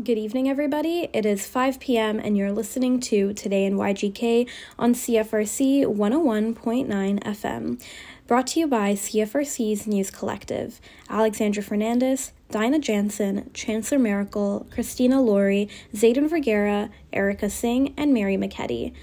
Good evening, everybody. It is 5 p.m., and you're listening to Today in YGK on CFRC 101.9 FM. Brought to you by CFRC's News Collective. Alexandra Fernandez, Dinah Jansen, Chancellor Miracle, Christina Laurie, Zayden Vergara, Erica Singh, and Mary McKetty.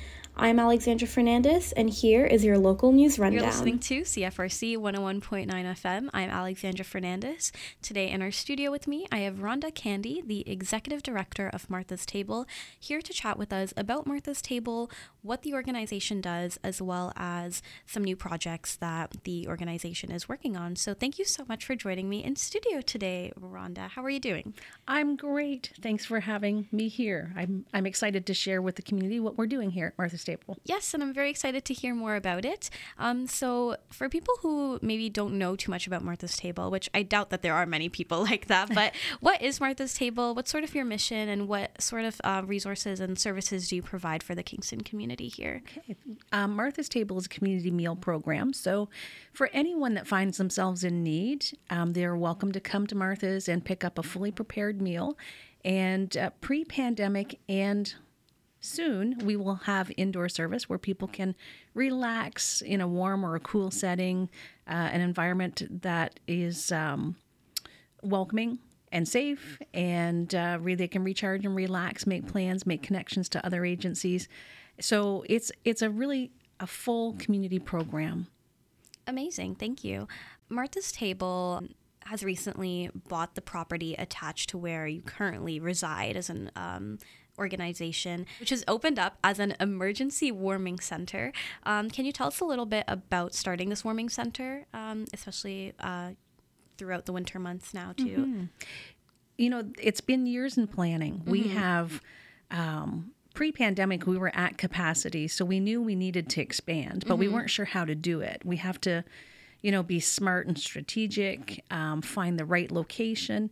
I'm Alexandra Fernandez, and here is your local news rundown. You're listening to CFRC 101.9 FM. I'm Alexandra Fernandez. Today in our studio with me, I have Rhonda Candy, the Executive Director of Martha's Table, here to chat with us about Martha's Table, what the organization does, as well as some new projects that the organization is working on. So thank you so much for joining me in studio today, Rhonda. How are you doing? I'm great. Thanks for having me here. I'm, I'm excited to share with the community what we're doing here at Martha's Table. Yes, and I'm very excited to hear more about it. Um, so, for people who maybe don't know too much about Martha's Table, which I doubt that there are many people like that, but what is Martha's Table? What's sort of your mission, and what sort of uh, resources and services do you provide for the Kingston community here? Okay. Um, Martha's Table is a community meal program. So, for anyone that finds themselves in need, um, they're welcome to come to Martha's and pick up a fully prepared meal. And uh, pre pandemic and soon we will have indoor service where people can relax in a warm or a cool setting, uh, an environment that is um, welcoming and safe, and uh, they can recharge and relax, make plans, make connections to other agencies. So it's it's a really a full community program. Amazing, thank you. Martha's Table has recently bought the property attached to where you currently reside as an um, organization, which has opened up as an emergency warming center. Um, can you tell us a little bit about starting this warming center, um, especially uh, throughout the winter months now, too? Mm-hmm. You know, it's been years in planning. Mm-hmm. We have. Um, pre-pandemic we were at capacity so we knew we needed to expand but mm-hmm. we weren't sure how to do it we have to you know be smart and strategic um, find the right location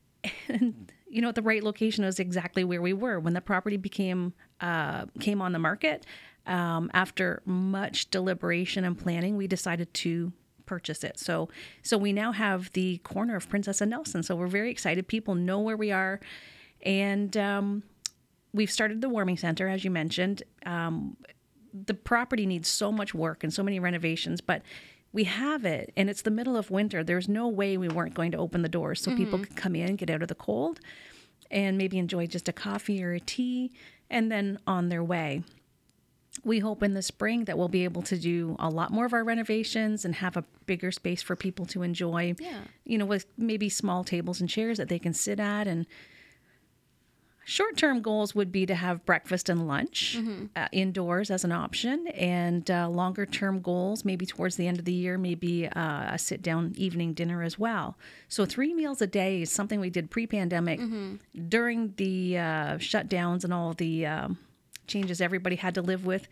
and you know, the right location is exactly where we were when the property became uh, came on the market. Um, after much deliberation and planning, we decided to purchase it. So, so we now have the corner of Princess and Nelson. So we're very excited. People know where we are, and um, we've started the warming center, as you mentioned. Um, the property needs so much work and so many renovations, but we have it and it's the middle of winter. There's no way we weren't going to open the doors so mm-hmm. people could come in, get out of the cold, and maybe enjoy just a coffee or a tea and then on their way. We hope in the spring that we'll be able to do a lot more of our renovations and have a bigger space for people to enjoy. Yeah. You know, with maybe small tables and chairs that they can sit at and Short term goals would be to have breakfast and lunch mm-hmm. uh, indoors as an option, and uh, longer term goals, maybe towards the end of the year, maybe uh, a sit down evening dinner as well. So, three meals a day is something we did pre pandemic mm-hmm. during the uh, shutdowns and all the um, changes everybody had to live with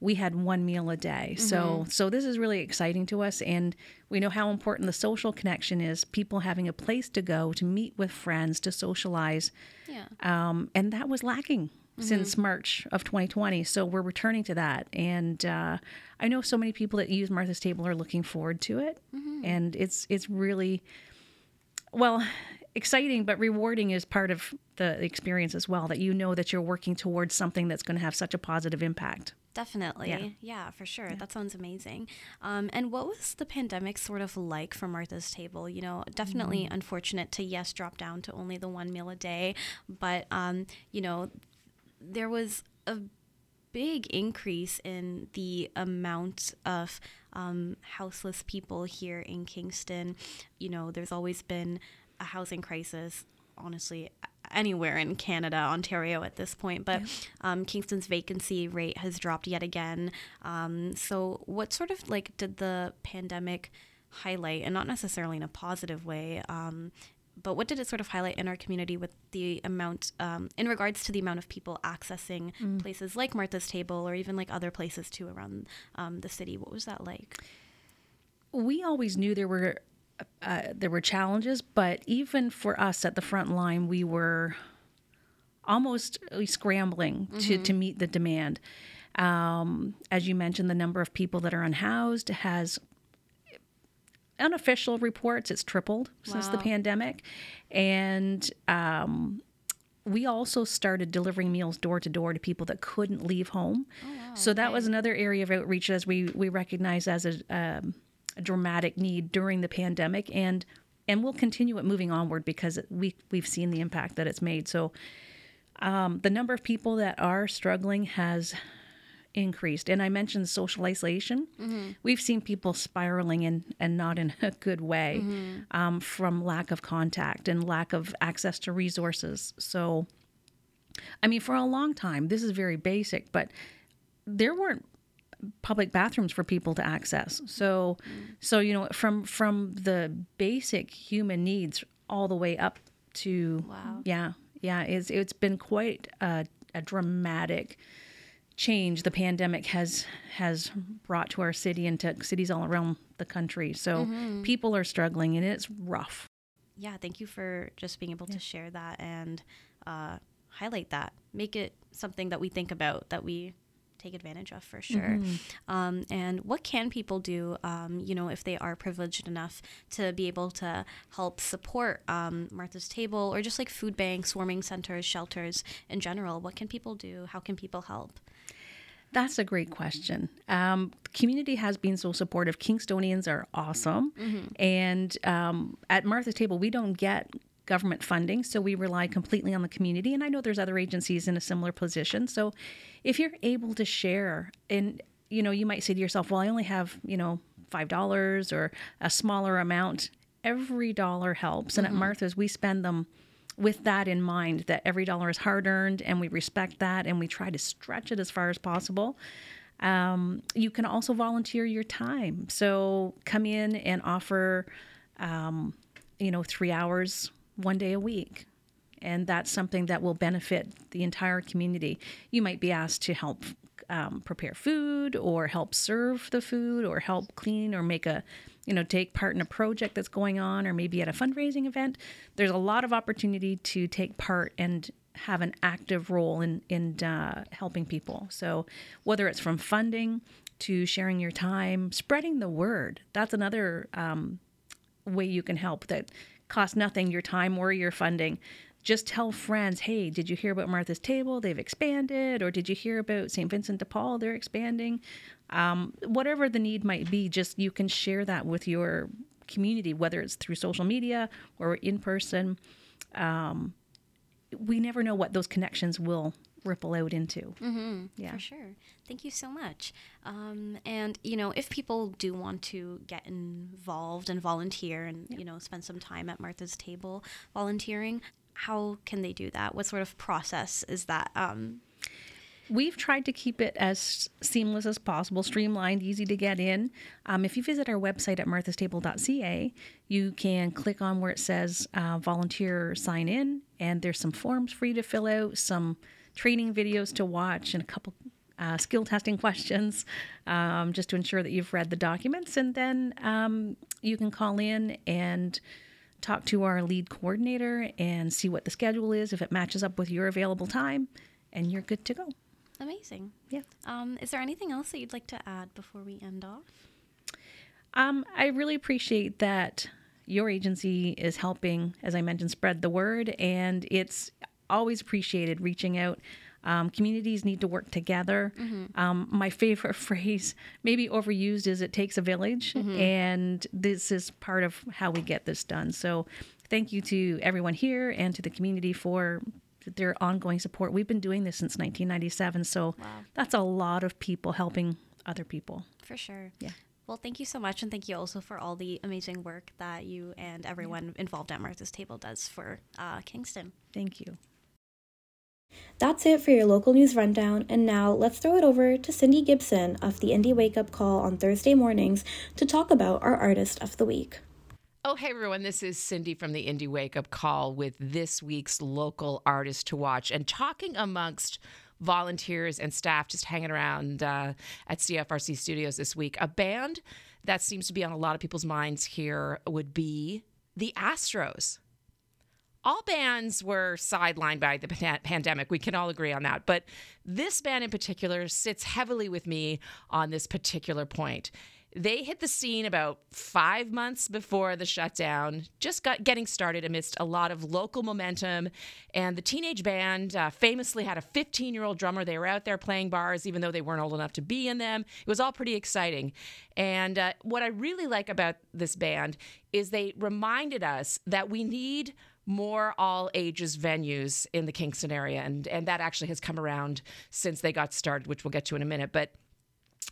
we had one meal a day. Mm-hmm. So so this is really exciting to us and we know how important the social connection is, people having a place to go to meet with friends, to socialize. Yeah. Um, and that was lacking mm-hmm. since March of 2020. So we're returning to that. And uh, I know so many people that use Martha's Table are looking forward to it. Mm-hmm. And it's it's really well, exciting but rewarding is part of the experience as well that you know that you're working towards something that's going to have such a positive impact. Definitely. Yeah, yeah for sure. Yeah. That sounds amazing. Um, and what was the pandemic sort of like for Martha's Table? You know, definitely mm. unfortunate to, yes, drop down to only the one meal a day. But, um, you know, there was a big increase in the amount of um, houseless people here in Kingston. You know, there's always been a housing crisis honestly anywhere in Canada, Ontario at this point. But yeah. um, Kingston's vacancy rate has dropped yet again. Um, so, what sort of like did the pandemic highlight, and not necessarily in a positive way? Um, but what did it sort of highlight in our community with the amount, um, in regards to the amount of people accessing mm. places like Martha's Table or even like other places too around um, the city? What was that like? We always knew there were uh, there were challenges, but even for us at the front line, we were almost scrambling mm-hmm. to, to meet the demand. Um, as you mentioned, the number of people that are unhoused has unofficial reports it's tripled wow. since the pandemic and um, we also started delivering meals door to door to people that couldn't leave home. Oh, wow, so that okay. was another area of outreach as we we recognize as a, um, a dramatic need during the pandemic, and and we'll continue it moving onward because we we've seen the impact that it's made. So um, the number of people that are struggling has increased. And I mentioned social isolation. We've seen people spiraling in and not in a good way um, from lack of contact and lack of access to resources. So, I mean, for a long time, this is very basic, but there weren't public bathrooms for people to access. So, so you know, from from the basic human needs all the way up to Wow. yeah, yeah, it's it's been quite a, a dramatic change the pandemic has has brought to our city and to cities all around the country. So people are struggling and it's rough. yeah, thank you for just being able to share that and uh, highlight that. Make it something that we think about, that we take advantage of for sure. Um, and what can people do, um, you know, if they are privileged enough to be able to help support um, Martha's Table or just like food banks, warming centers, shelters in general? What can people do? How can people help? That's a great question. Um, community has been so supportive. Kingstonians are awesome. And um, at Martha's Table, we don't get government funding, so we rely completely on the community. And I know there's other agencies in a similar position. So if you're able to share, and you know, you might say to yourself, well, I only have, you know, $5 or a smaller amount. Every dollar helps. And at Martha's, we spend them with that in mind that every dollar is hard earned and we respect that and we try to stretch it as far as possible. Um, you can also volunteer your time. So come in and offer, um, you know, three hours one day a week. And that's something that will benefit the entire community. You might be asked to help um, prepare food or help serve the food or help clean or make a you know take part in a project that's going on or maybe at a fundraising event there's a lot of opportunity to take part and have an active role in in uh, helping people so whether it's from funding to sharing your time spreading the word that's another um, way you can help that costs nothing your time or your funding. Just tell friends hey did you hear about martha's table? They've expanded or did you hear about st vincent de paul? They're expanding. Um, whatever the need might be just you can share that with your community whether it's through social media or in person. Um, we never know what those connections will ripple out into Yeah. For sure. Thank you so much. Um, and you know, if people do want to get involved and volunteer, and you know, spend some time at Martha's table volunteering, how can they do that? What sort of process is that? Um, We've tried to keep it as seamless as possible, streamlined, easy to get in. Um, if you visit our website at marthastable.ca, you can click on where it says uh, volunteer sign in, and there's some forms for you to fill out, some training videos to watch, and a couple uh, skill testing questions um, just to ensure that you've read the documents. And then um, you can call in and talk to our lead coordinator and see what the schedule is, if it matches up with your available time, and you're good to go. amazing. Yeah. Um, is there anything else that you'd like to add before we end off? Um, I really appreciate that your agency is helping, as I mentioned, spread the word, and it's always appreciated reaching out. Um, communities need to work together. Um, my favorite phrase, maybe overused, is "it takes a village," and this is part of how we get this done. So, thank you to everyone here and to the community for their ongoing support. We've been doing this since 1997, so that's a lot of people helping other people. For sure. Yeah. Well, thank you so much, and thank you also for all the amazing work that you and everyone involved at Martha's Table does for uh, Kingston. Thank you. That's it for your local news rundown, and now let's throw it over to Cindy Gibson of the Indie Wake Up Call on Thursday mornings to talk about our Artist of the Week. Oh, hey everyone, this is Cindy from the Indie Wake Up Call with this week's local artist to watch and talking amongst volunteers and staff just hanging around uh, at CFRC Studios this week. A band that seems to be on a lot of people's minds here would be the Astros. All bands were sidelined by the pandemic. We can all agree on that. But this band in particular sits heavily with me on this particular point. They hit the scene about five months before the shutdown, just got getting started amidst a lot of local momentum. And the teenage band uh, famously had a 15 year old drummer. They were out there playing bars, even though they weren't old enough to be in them. It was all pretty exciting. And uh, what I really like about this band is they reminded us that we need more all ages venues in the Kingston area. And, and that actually has come around since they got started, which we'll get to in a minute. But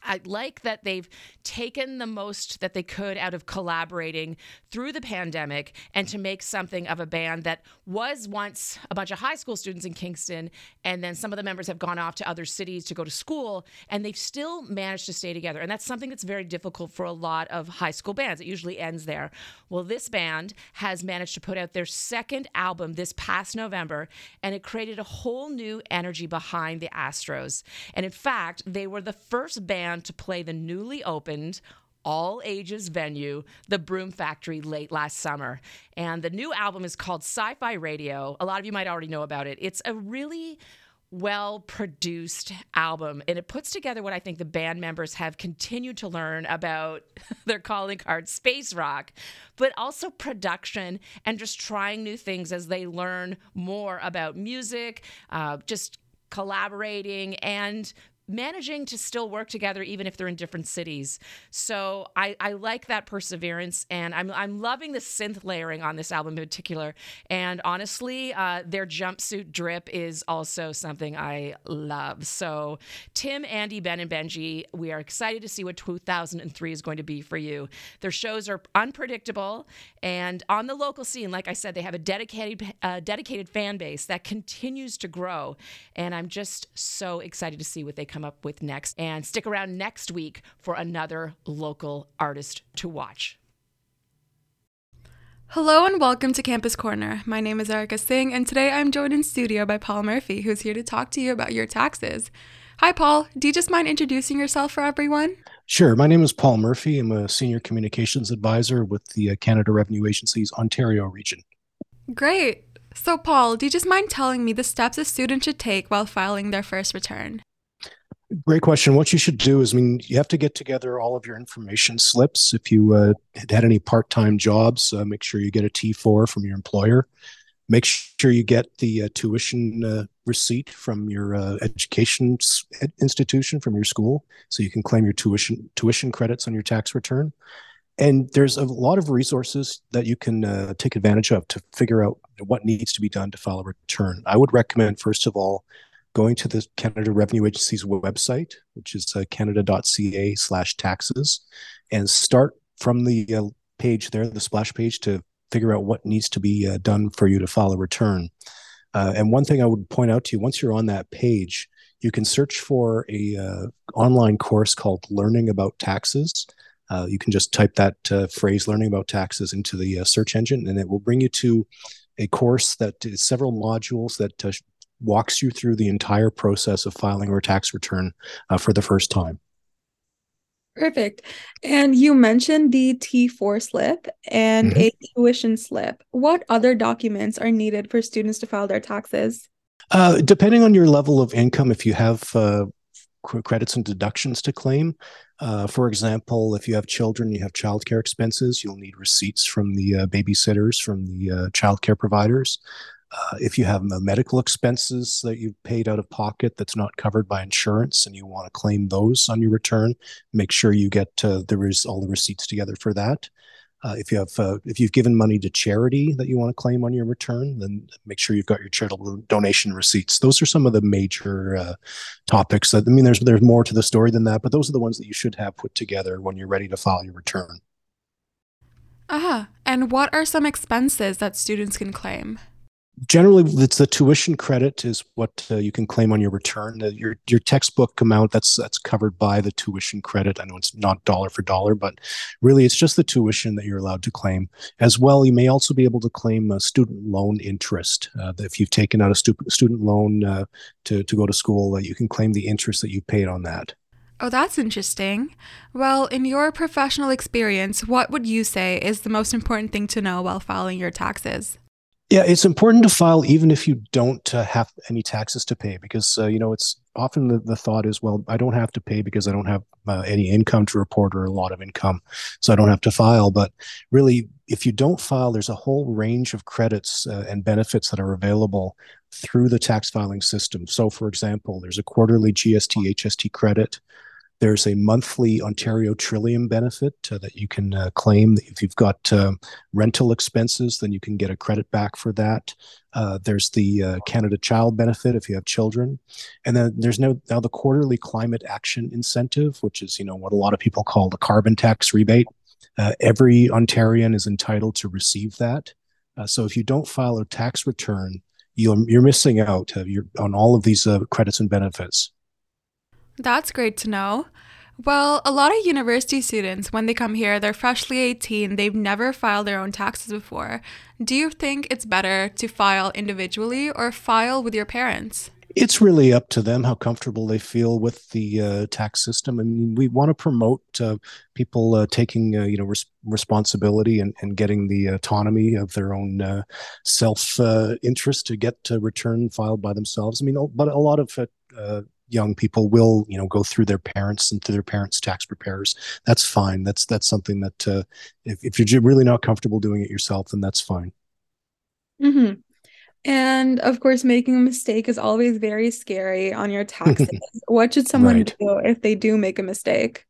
I like that they've taken the most that they could out of collaborating through the pandemic and to make something of a band that was once a bunch of high school students in Kingston. And then some of the members have gone off to other cities to go to school, and they've still managed to stay together. And that's something that's very difficult for a lot of high school bands. It usually ends there. Well, this band has managed to put out their second album this past November, and it created a whole new energy behind the Astros. And in fact, they were the first band band to play the newly opened all ages venue, the Broom Factory, late last summer. And the new album is called Sci Fi Radio. A lot of you might already know about it. It's a really well produced album and it puts together what I think the band members have continued to learn about their calling card space rock, but also production and just trying new things as they learn more about music, uh, just collaborating and managing to still work together even if they're in different cities. So I, I like that perseverance, and I'm I'm loving the synth layering on this album in particular. And honestly, uh, their jumpsuit drip is also something I love. So Tim, Andy, Ben, and Benji, we are excited to see what 2003 is going to be for you. Their shows are unpredictable, and on the local scene, like I said, they have a dedicated uh, dedicated fan base that continues to grow, and I'm just so excited to see what they come come up with next. And stick around next week for another local artist to watch. Hello and welcome to Campus Corner. My name is Erica Singh, and today I'm joined in studio by Paul Murphy, who's here to talk to you about your taxes. Hi, Paul. Do you just mind introducing yourself for everyone? Sure. My name is Paul Murphy. I'm a senior communications advisor with the uh, Canada Revenue Agency's Ontario region. Great. So, Paul, do you just mind telling me the steps a student should take while filing their first return? Great question. What you should do is, I mean, you have to get together all of your information slips. If you uh, had any part time jobs, uh, make sure you get a T4 from your employer. Make sure you get the uh, tuition uh, receipt from your uh, education institution, from your school, so you can claim your tuition tuition credits on your tax return. And there's a lot of resources that you can uh, take advantage of to figure out what needs to be done to file a return. I would recommend, first of all, going to the Canada Revenue Agency's website, which is uh, canada.ca slash taxes, and start from the uh, page there, the splash page, to figure out what needs to be uh, done for you to file a return. Uh, and one thing I would point out to you, once you're on that page, you can search for a uh, online course called Learning About Taxes. Uh, you can just type that phrase "learning about taxes" into the search engine, and it will bring you to a course that is several modules that walks you through the entire process of filing your tax return uh, for the first time. Perfect. And you mentioned the T4 slip and mm-hmm. a tuition slip. What other documents are needed for students to file their taxes? Uh, depending on your level of income, if you have uh, credits and deductions to claim, uh, for example, if you have children, you have childcare expenses, you'll need receipts from the uh, babysitters, from the uh, childcare providers. Uh, if you have medical expenses that you've paid out of pocket that's not covered by insurance and you want to claim those on your return, make sure you get uh, there is all the receipts together for that. Uh, if you have uh, if you've given money to charity that you want to claim on your return, then make sure you've got your charitable donation receipts. Those are some of the major uh, topics. That, I mean, there's there's more to the story than that, but those are the ones that you should have put together when you're ready to file your return. Ah, and what are some expenses that students can claim? Generally it's the tuition credit is what uh, you can claim on your return. The, your your textbook amount that's that's covered by the tuition credit. I know it's not dollar for dollar but really it's just the tuition that you're allowed to claim. As well you may also be able to claim a student loan interest. Uh, if you've taken out a stu- student loan uh, to, to go to school uh, you can claim the interest that you paid on that. Oh, that's interesting. Well, in your professional experience, what would you say is the most important thing to know while filing your taxes? Yeah, it's important to file even if you don't uh, have any taxes to pay because uh, you know it's often the, the thought is, well, I don't have to pay because I don't have uh, any income to report or a lot of income, so I don't have to file. But really, if you don't file, there's a whole range of credits uh, and benefits that are available through the tax filing system. So, for example, there's a quarterly GST HST credit. There's a monthly Ontario Trillium benefit uh, that you can uh, claim. If you've got uh, rental expenses, then you can get a credit back for that. Uh, there's the uh, Canada Child benefit if you have children, and then there's no, now the quarterly climate action incentive, which is you know what a lot of people call the carbon tax rebate. Uh, every Ontarian is entitled to receive that. so if you don't file a tax return, you're, you're missing out you're, on all of these credits and benefits. That's great to know. Well, a lot of university students, when they come here, they're freshly 18, they've never filed their own taxes before. Do you think it's better to file individually or file with your parents? It's really up to them how comfortable they feel with the uh, tax system. I mean, we want to promote uh, people uh, taking, uh, you know, res- responsibility and, and getting the autonomy of their own uh, self uh, interest to get a return filed by themselves. I mean, but a lot of young people will you know go through their parents and through their parents tax preparers that's fine that's that's something that uh, if, if you're really not comfortable doing it yourself then that's fine mm-hmm. and of course making a mistake is always very scary on your taxes what should someone right. do if they do make a mistake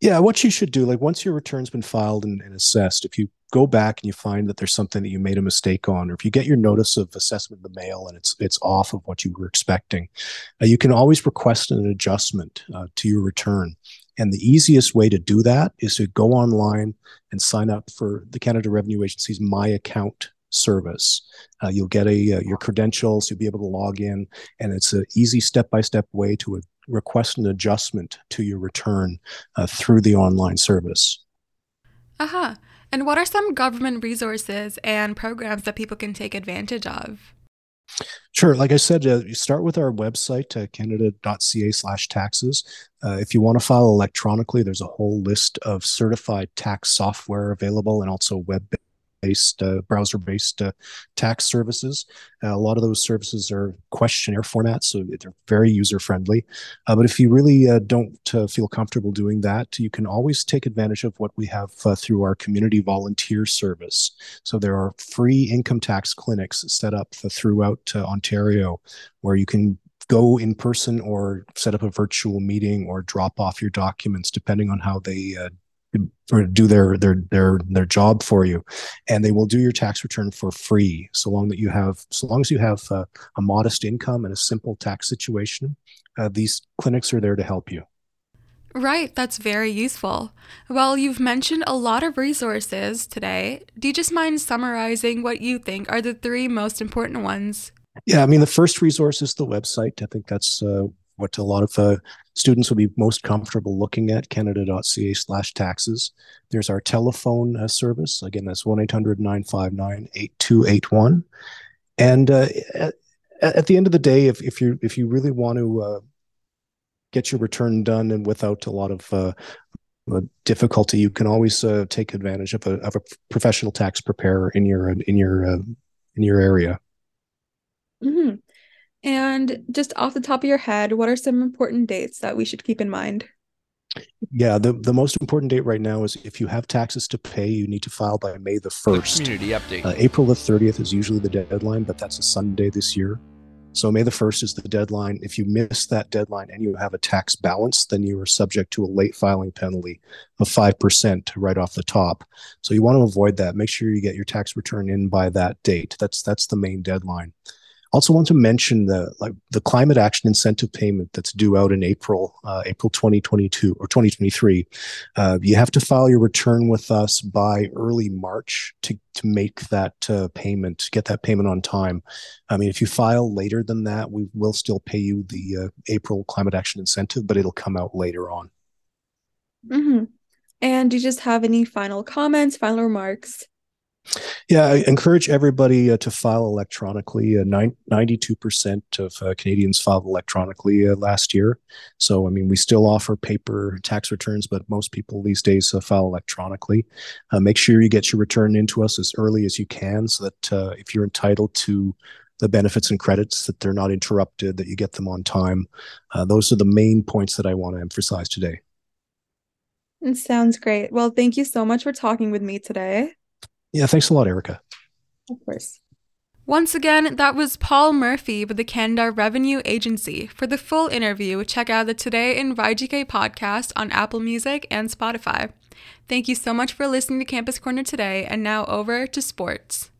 yeah what you should do like once your return's been filed and, and assessed if you go back and you find that there's something that you made a mistake on, or if you get your notice of assessment in the mail and it's it's off of what you were expecting, uh, you can always request an adjustment uh, to your return. And the easiest way to do that is to go online and sign up for the Canada Revenue Agency's My Account service. Uh, you'll get a uh, your credentials. You'll be able to log in, and it's an easy step-by-step way to uh, request an adjustment to your return uh, through the online service. Aha. Uh-huh. And what are some government resources and programs that people can take advantage of? Sure. Like I said, uh, you start with our website, uh, canada.ca slash taxes. Uh, if you want to file electronically, there's a whole list of certified tax software available and also web based uh, browser based uh, tax services. Uh, a lot of those services are questionnaire formats, so they're very user friendly. Uh, but if you really uh, don't feel comfortable doing that, you can always take advantage of what we have through our community volunteer service. So there are free income tax clinics set up throughout Ontario where you can go in person or set up a virtual meeting or drop off your documents depending on how they uh, or do their their their their job for you and they will do your tax return for free so long that you have so long as you have uh, a modest income and a simple tax situation uh, these clinics are there to help you Right, that's very useful. Well, you've mentioned a lot of resources today. Do you just mind summarizing what you think are the three most important ones? Yeah, I mean, the first resource is the website. I think that's uh, what a lot of uh, students will be most comfortable looking at, canada.ca slash taxes. There's our telephone uh, service. Again, that's 1-800-959-8281. And uh, at, at, the end of the day, if, if, you if you really want to uh, get your return done and without a lot of uh, difficulty, you can always uh, take advantage of a, of a professional tax preparer in your in your in your area. Mm-hmm. And just off the top of your head, what are some important dates that we should keep in mind? Yeah, the, the most important date right now is if you have taxes to pay, you need to file by May the 1st. Community update. Uh, April the 30th is usually the deadline, but that's a Sunday this year. So May the 1st is the deadline. If you miss that deadline and you have a tax balance, then you are subject to a late filing penalty of 5% right off the top. So you want to avoid that. Make sure you get your tax return in by that date. That's that's the main deadline. Also, want to mention the like the climate action incentive payment that's due out in April, uh, April 2022 or 2023. Uh, you have to file your return with us by early March to to make that uh, payment, get that payment on time. I mean, if you file later than that, we will still pay you the uh, April climate action incentive, but it'll come out later on. Mm-hmm. And do you just have any final comments, final remarks? Yeah, I encourage everybody uh, to file electronically. Uh, 92% of uh, Canadians filed electronically uh, last year. So, I mean, we still offer paper tax returns, but most people these days uh, file electronically. Uh, make sure you get your return into us as early as you can so that if you're entitled to the benefits and credits, that they're not interrupted, that you get them on time. Those are the main points that I want to emphasize today. It sounds great. Well, thank you so much for talking with me today. Yeah, thanks a lot, Erica. Of course. Once again, that was Paul Murphy with the Canada Revenue Agency. For the full interview, check out the Today in YGK podcast on Apple Music and Spotify. Thank you so much for listening to Campus Corner today, and now over to sports.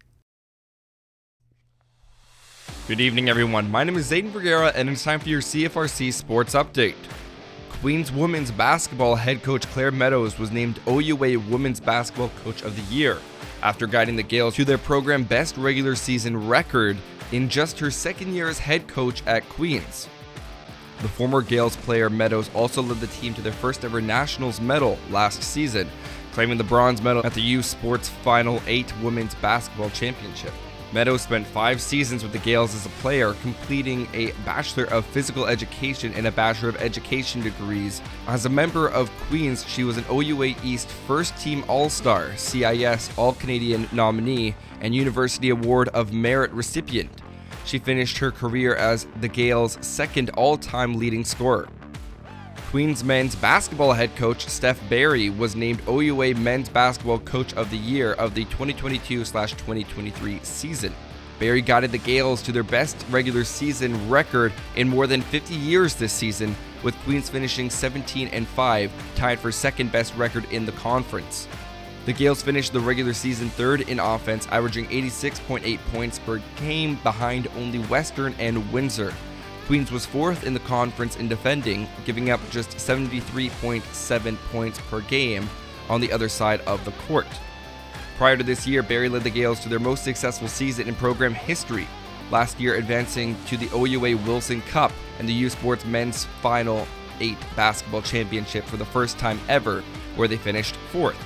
Good evening, everyone. My name is Zayden Vergara, and it's time for your CFRC Sports Update. Queens women's basketball head coach Claire Meadows was named OUA Women's Basketball Coach of the Year after guiding the Gaels to their program best regular season record in just her second year as head coach at Queens. The former Gaels player Meadows also led the team to their first ever Nationals medal last season, claiming the bronze medal at the U Sports Final 8 Women's Basketball Championship. Meadows spent five seasons with the Gaels as a player, completing a Bachelor of Physical Education and a Bachelor of Education degrees. As a member of Queens, she was an OUA East First Team All Star, CIS All Canadian nominee, and University Award of Merit recipient. She finished her career as the Gaels' second all time leading scorer. Queens men's basketball head coach Steph Barry was named OUA Men's Basketball Coach of the Year of the 2022/2023 season. Barry guided the Gaels to their best regular season record in more than 50 years this season, with Queens finishing 17 and 5, tied for second best record in the conference. The Gaels finished the regular season third in offense, averaging 86.8 points per game behind only Western and Windsor. Queens was fourth in the conference in defending, giving up just 73.7 points per game on the other side of the court. Prior to this year, Barry led the Gaels to their most successful season in program history, last year advancing to the OUA Wilson Cup and the U Sports Men's Final 8 Basketball Championship for the first time ever, where they finished fourth.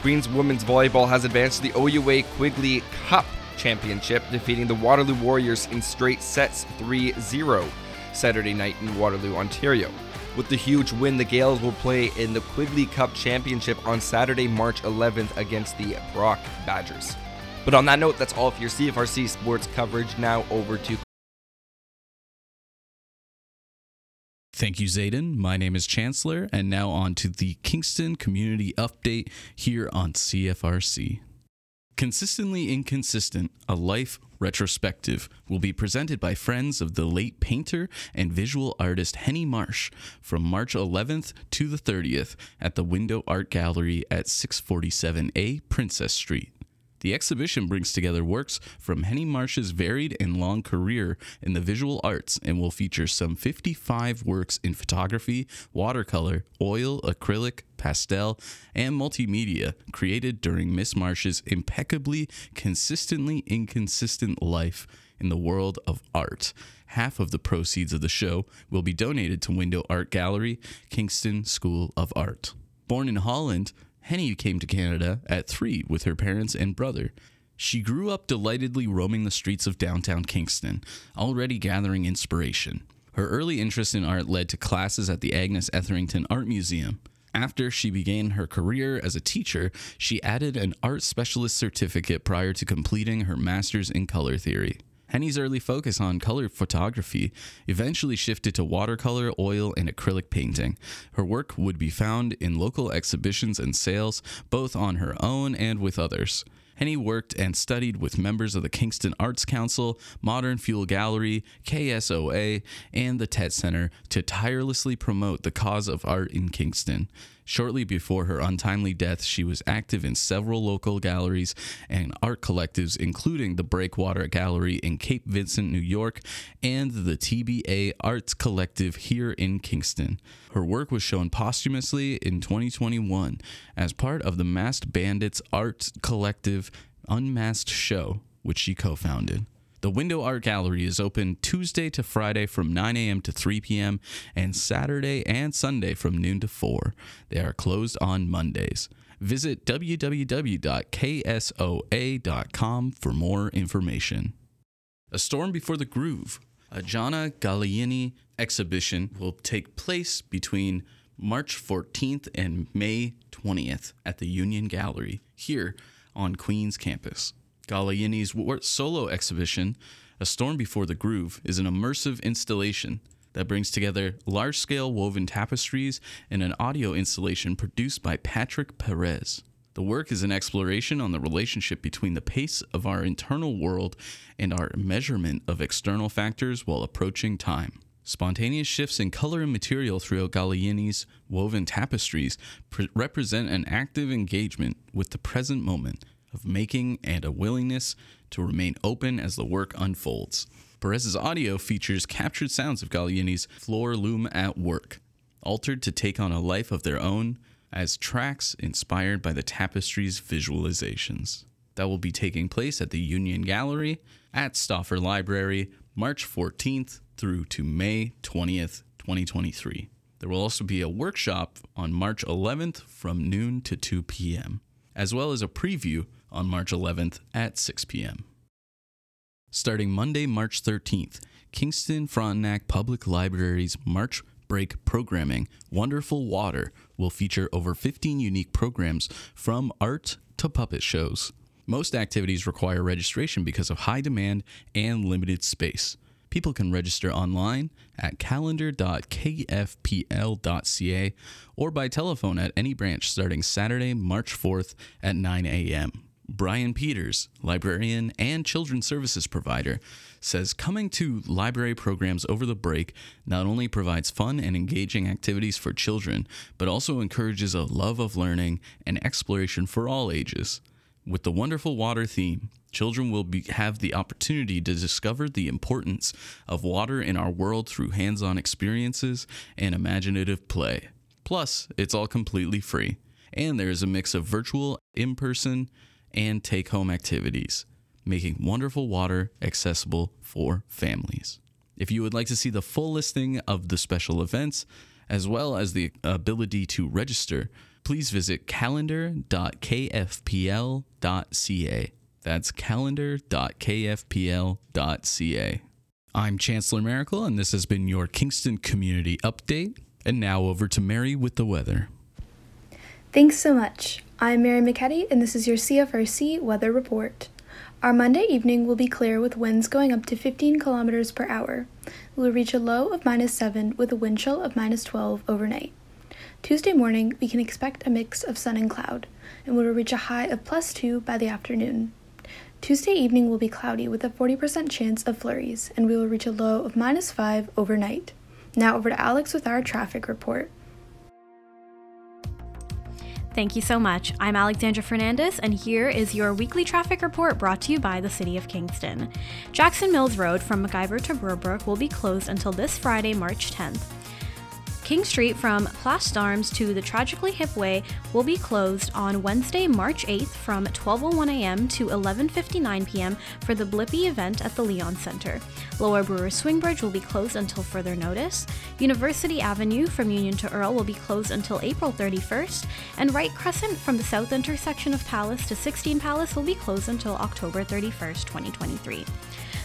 Queens women's volleyball has advanced to the OUA Quigley Cup Championship, defeating the Waterloo Warriors in straight sets 3 0 Saturday night in Waterloo, Ontario. With the huge win, the Gaels will play in the Quigley Cup Championship on Saturday, March 11th against the Brock Badgers. But on that note, that's all for your CFRC sports coverage. Now over to Thank you, Zayden. My name is Chancellor, and now on to the Kingston Community Update here on CFRC. Consistently Inconsistent, a life retrospective, will be presented by friends of the late painter and visual artist Henny Marsh from March 11th to the 30th at the Window Art Gallery at 647A Princess Street. The exhibition brings together works from Henny Marsh's varied and long career in the visual arts and will feature some 55 works in photography, watercolor, oil, acrylic, pastel, and multimedia created during Miss Marsh's impeccably, consistently inconsistent life in the world of art. Half of the proceeds of the show will be donated to Window Art Gallery, Kingston School of Art. Born in Holland, Henny came to Canada at three with her parents and brother. She grew up delightedly roaming the streets of downtown Kingston, already gathering inspiration. Her early interest in art led to classes at the Agnes Etherington Art Museum. After she began her career as a teacher, she added an art specialist certificate prior to completing her master's in color theory. Henny's early focus on color photography eventually shifted to watercolor, oil, and acrylic painting. Her work would be found in local exhibitions and sales, both on her own and with others. Henny worked and studied with members of the Kingston Arts Council, Modern Fuel Gallery, KSOA, and the Tett Center to tirelessly promote the cause of art in Kingston. Shortly before her untimely death, she was active in several local galleries and art collectives, including the Breakwater Gallery in Cape Vincent, New York, and the TBA Arts Collective here in Kingston. Her work was shown posthumously in 2021 as part of the Masked Bandits Art Collective Unmasked Show, which she co founded. The Window Art Gallery is open Tuesday to Friday from 9 a.m. to 3 p.m. and Saturday and Sunday from noon to 4. They are closed on Mondays. Visit www.ksoa.com for more information. A Storm Before the Groove, a Gianna Gallieni exhibition, will take place between March 14th and May 20th at the Union Gallery here on Queens campus. Gallieni's solo exhibition A Storm Before the Groove is an immersive installation that brings together large scale woven tapestries and an audio installation produced by Patrick Perez. The work is an exploration on the relationship between the pace of our internal world and our measurement of external factors while approaching time. Spontaneous shifts in color and material throughout Gallieni's woven tapestries pre- represent an active engagement with the present moment of making and a willingness to remain open as the work unfolds. Perez's audio features captured sounds of Gallieni's floor loom at work, altered to take on a life of their own as tracks inspired by the tapestry's visualizations. That will be taking place at the Union Gallery at Stauffer Library March 14th through to May 20th, 2023. There will also be a workshop on March 11th from noon to 2 p.m., as well as a preview on March 11th at 6 p.m. Starting Monday, March 13th, Kingston Frontenac Public Library's March break programming, Wonderful Water, will feature over 15 unique programs from art to puppet shows. Most activities require registration because of high demand and limited space. People can register online at calendar.kfpl.ca or by telephone at any branch starting Saturday, March 4th at 9 a.m. Brian Peters, librarian and children's services provider, says coming to library programs over the break not only provides fun and engaging activities for children, but also encourages a love of learning and exploration for all ages. With the wonderful water theme, children will be, have the opportunity to discover the importance of water in our world through hands on experiences and imaginative play. Plus, it's all completely free, and there is a mix of virtual, in person, and take home activities, making wonderful water accessible for families. If you would like to see the full listing of the special events, as well as the ability to register, please visit calendar.kfpl.ca. That's calendar.kfpl.ca. I'm Chancellor Miracle, and this has been your Kingston Community Update. And now over to Mary with the weather. Thanks so much. I'm Mary McKetty, and this is your CFRC weather report. Our Monday evening will be clear with winds going up to 15 kilometers per hour. We will reach a low of minus 7 with a wind chill of minus 12 overnight. Tuesday morning, we can expect a mix of sun and cloud, and we will reach a high of plus 2 by the afternoon. Tuesday evening will be cloudy with a 40% chance of flurries, and we will reach a low of minus 5 overnight. Now over to Alex with our traffic report. Thank you so much. I'm Alexandra Fernandez, and here is your weekly traffic report brought to you by the City of Kingston. Jackson Mills Road from McIver to Burbrook will be closed until this Friday, March 10th. King Street from Place d'Armes to the Tragically Hip Way will be closed on Wednesday, March 8th from 12:01 a.m. to 11:59 p.m. for the Blippi event at the Leon Center. Lower Brewer Swing Bridge will be closed until further notice. University Avenue from Union to Earl will be closed until April 31st, and Wright Crescent from the south intersection of Palace to 16 Palace will be closed until October 31st, 2023.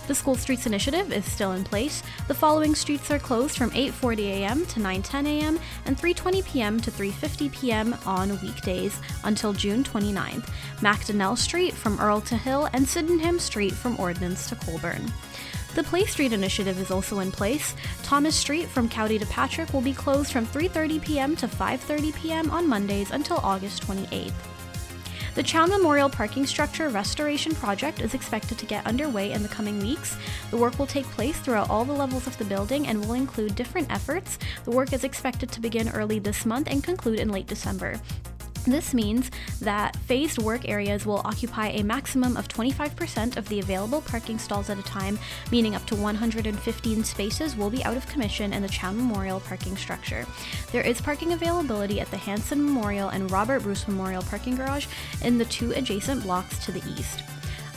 The School Streets Initiative is still in place. The following streets are closed from 8:40 a.m. to 9:10 a.m. and 3:20 p.m. to 3:50 p.m. on weekdays until June 29th. Macdonnell Street from Earl to Hill and Sydenham Street from Ordnance to Colborne. The Play Street initiative is also in place. Thomas Street from Cowdy to Patrick will be closed from 3:30 p.m. to 5:30 p.m. on Mondays until August 28th. The Chown Memorial Parking Structure Restoration Project is expected to get underway in the coming weeks. The work will take place throughout all the levels of the building and will include different efforts. The work is expected to begin early this month and conclude in late December. This means that phased work areas will occupy a maximum of 25% of the available parking stalls at a time, meaning up to 115 spaces will be out of commission in the Chown Memorial parking structure. There is parking availability at the Hanson Memorial and Robert Bruce Memorial parking garage in the two adjacent blocks to the east.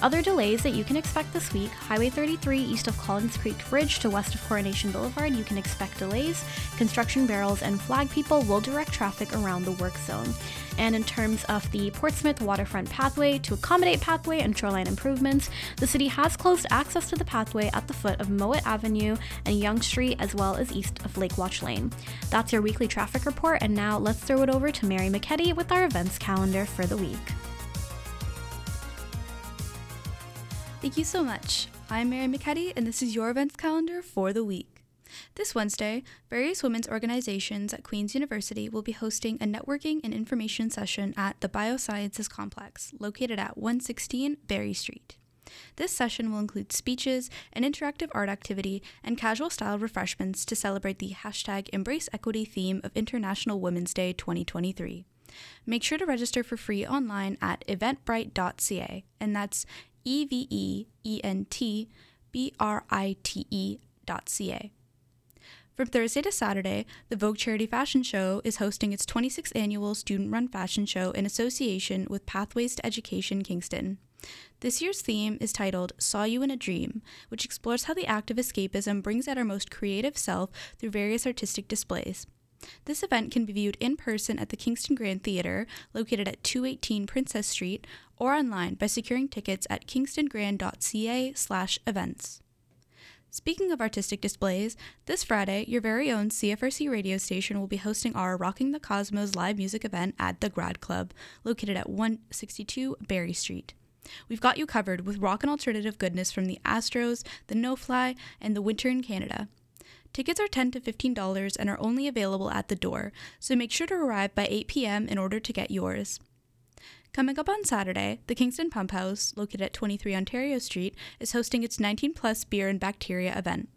Other delays that you can expect this week Highway 33 east of Collins Creek Bridge to west of Coronation Boulevard, you can expect delays. Construction barrels and flag people will direct traffic around the work zone. And in terms of the Portsmouth waterfront pathway, to accommodate pathway and shoreline improvements, the city has closed access to the pathway at the foot of Mowat Avenue and Yonge Street, as well as east of Lake Watch Lane. That's your weekly traffic report, and now let's throw it over to Mary McKetty with our events calendar for the week. Thank you so much. I'm Mary McKetty, and this is your events calendar for the week. This Wednesday, various women's organizations at Queen's University will be hosting a networking and information session at the Biosciences Complex, located at 116 Barrie Street. This session will include speeches, an interactive art activity, and casual style refreshments to celebrate the hashtag Embrace Equity theme of International Women's Day 2023. Make sure to register for free online at eventbrite.ca, and that's E V E E N T B R I T E dot C A. From Thursday to Saturday, the Vogue Charity Fashion Show is hosting its 26th annual student run fashion show in association with Pathways to Education Kingston. This year's theme is titled Saw You in a Dream, which explores how the act of escapism brings out our most creative self through various artistic displays. This event can be viewed in person at the Kingston Grand Theatre, located at 218 Princess Street, or online by securing tickets at kingstongrand.ca/events. Speaking of artistic displays, this Friday, your very own CFRC radio station will be hosting our Rocking the Cosmos live music event at the Grad Club, located at 162 Barrie Street. We've got you covered with rock and alternative goodness from the Astros, the No Fly, and the Winter in Canada. Tickets are 10 to $15 and are only available at the door, so make sure to arrive by 8 p.m. in order to get yours. Coming up on Saturday, the Kingston Pump House, located at 23 Ontario Street, is hosting its 19 plus beer and bacteria event.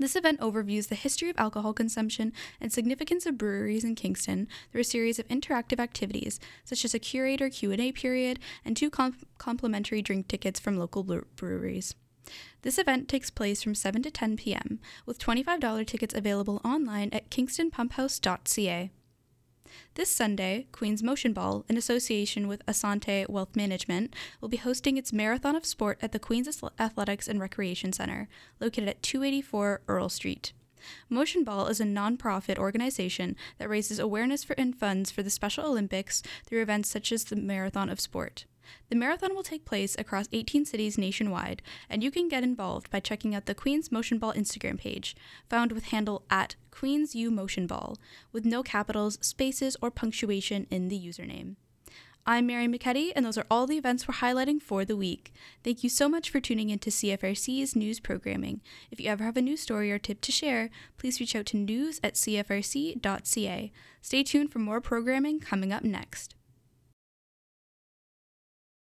This event overviews the history of alcohol consumption and significance of breweries in Kingston through a series of interactive activities, such as a curator Q&A period and two com- complimentary drink tickets from local breweries. This event takes place from 7 to 10 p.m., with $25 tickets available online at kingstonpumphouse.ca. This Sunday, Queen's Motion Ball, in association with Assante Wealth Management, will be hosting its Marathon of Sport at the Queen's Athletics and Recreation Center, located at 284 Earl Street. Motion Ball is a nonprofit organization that raises awareness for and funds for the Special Olympics through events such as the Marathon of Sport. The marathon will take place across 18 cities nationwide, and you can get involved by checking out the Queen's Motion Ball Instagram page, found with handle at Queen's U Motion Ball, with no capitals, spaces, or punctuation in the username. I'm Mary McKetty, and those are all the events we're highlighting for the week. Thank you so much for tuning into CFRC's news programming. If you ever have a news story or tip to share, please reach out to news at cfrc.ca. Stay tuned for more programming coming up next.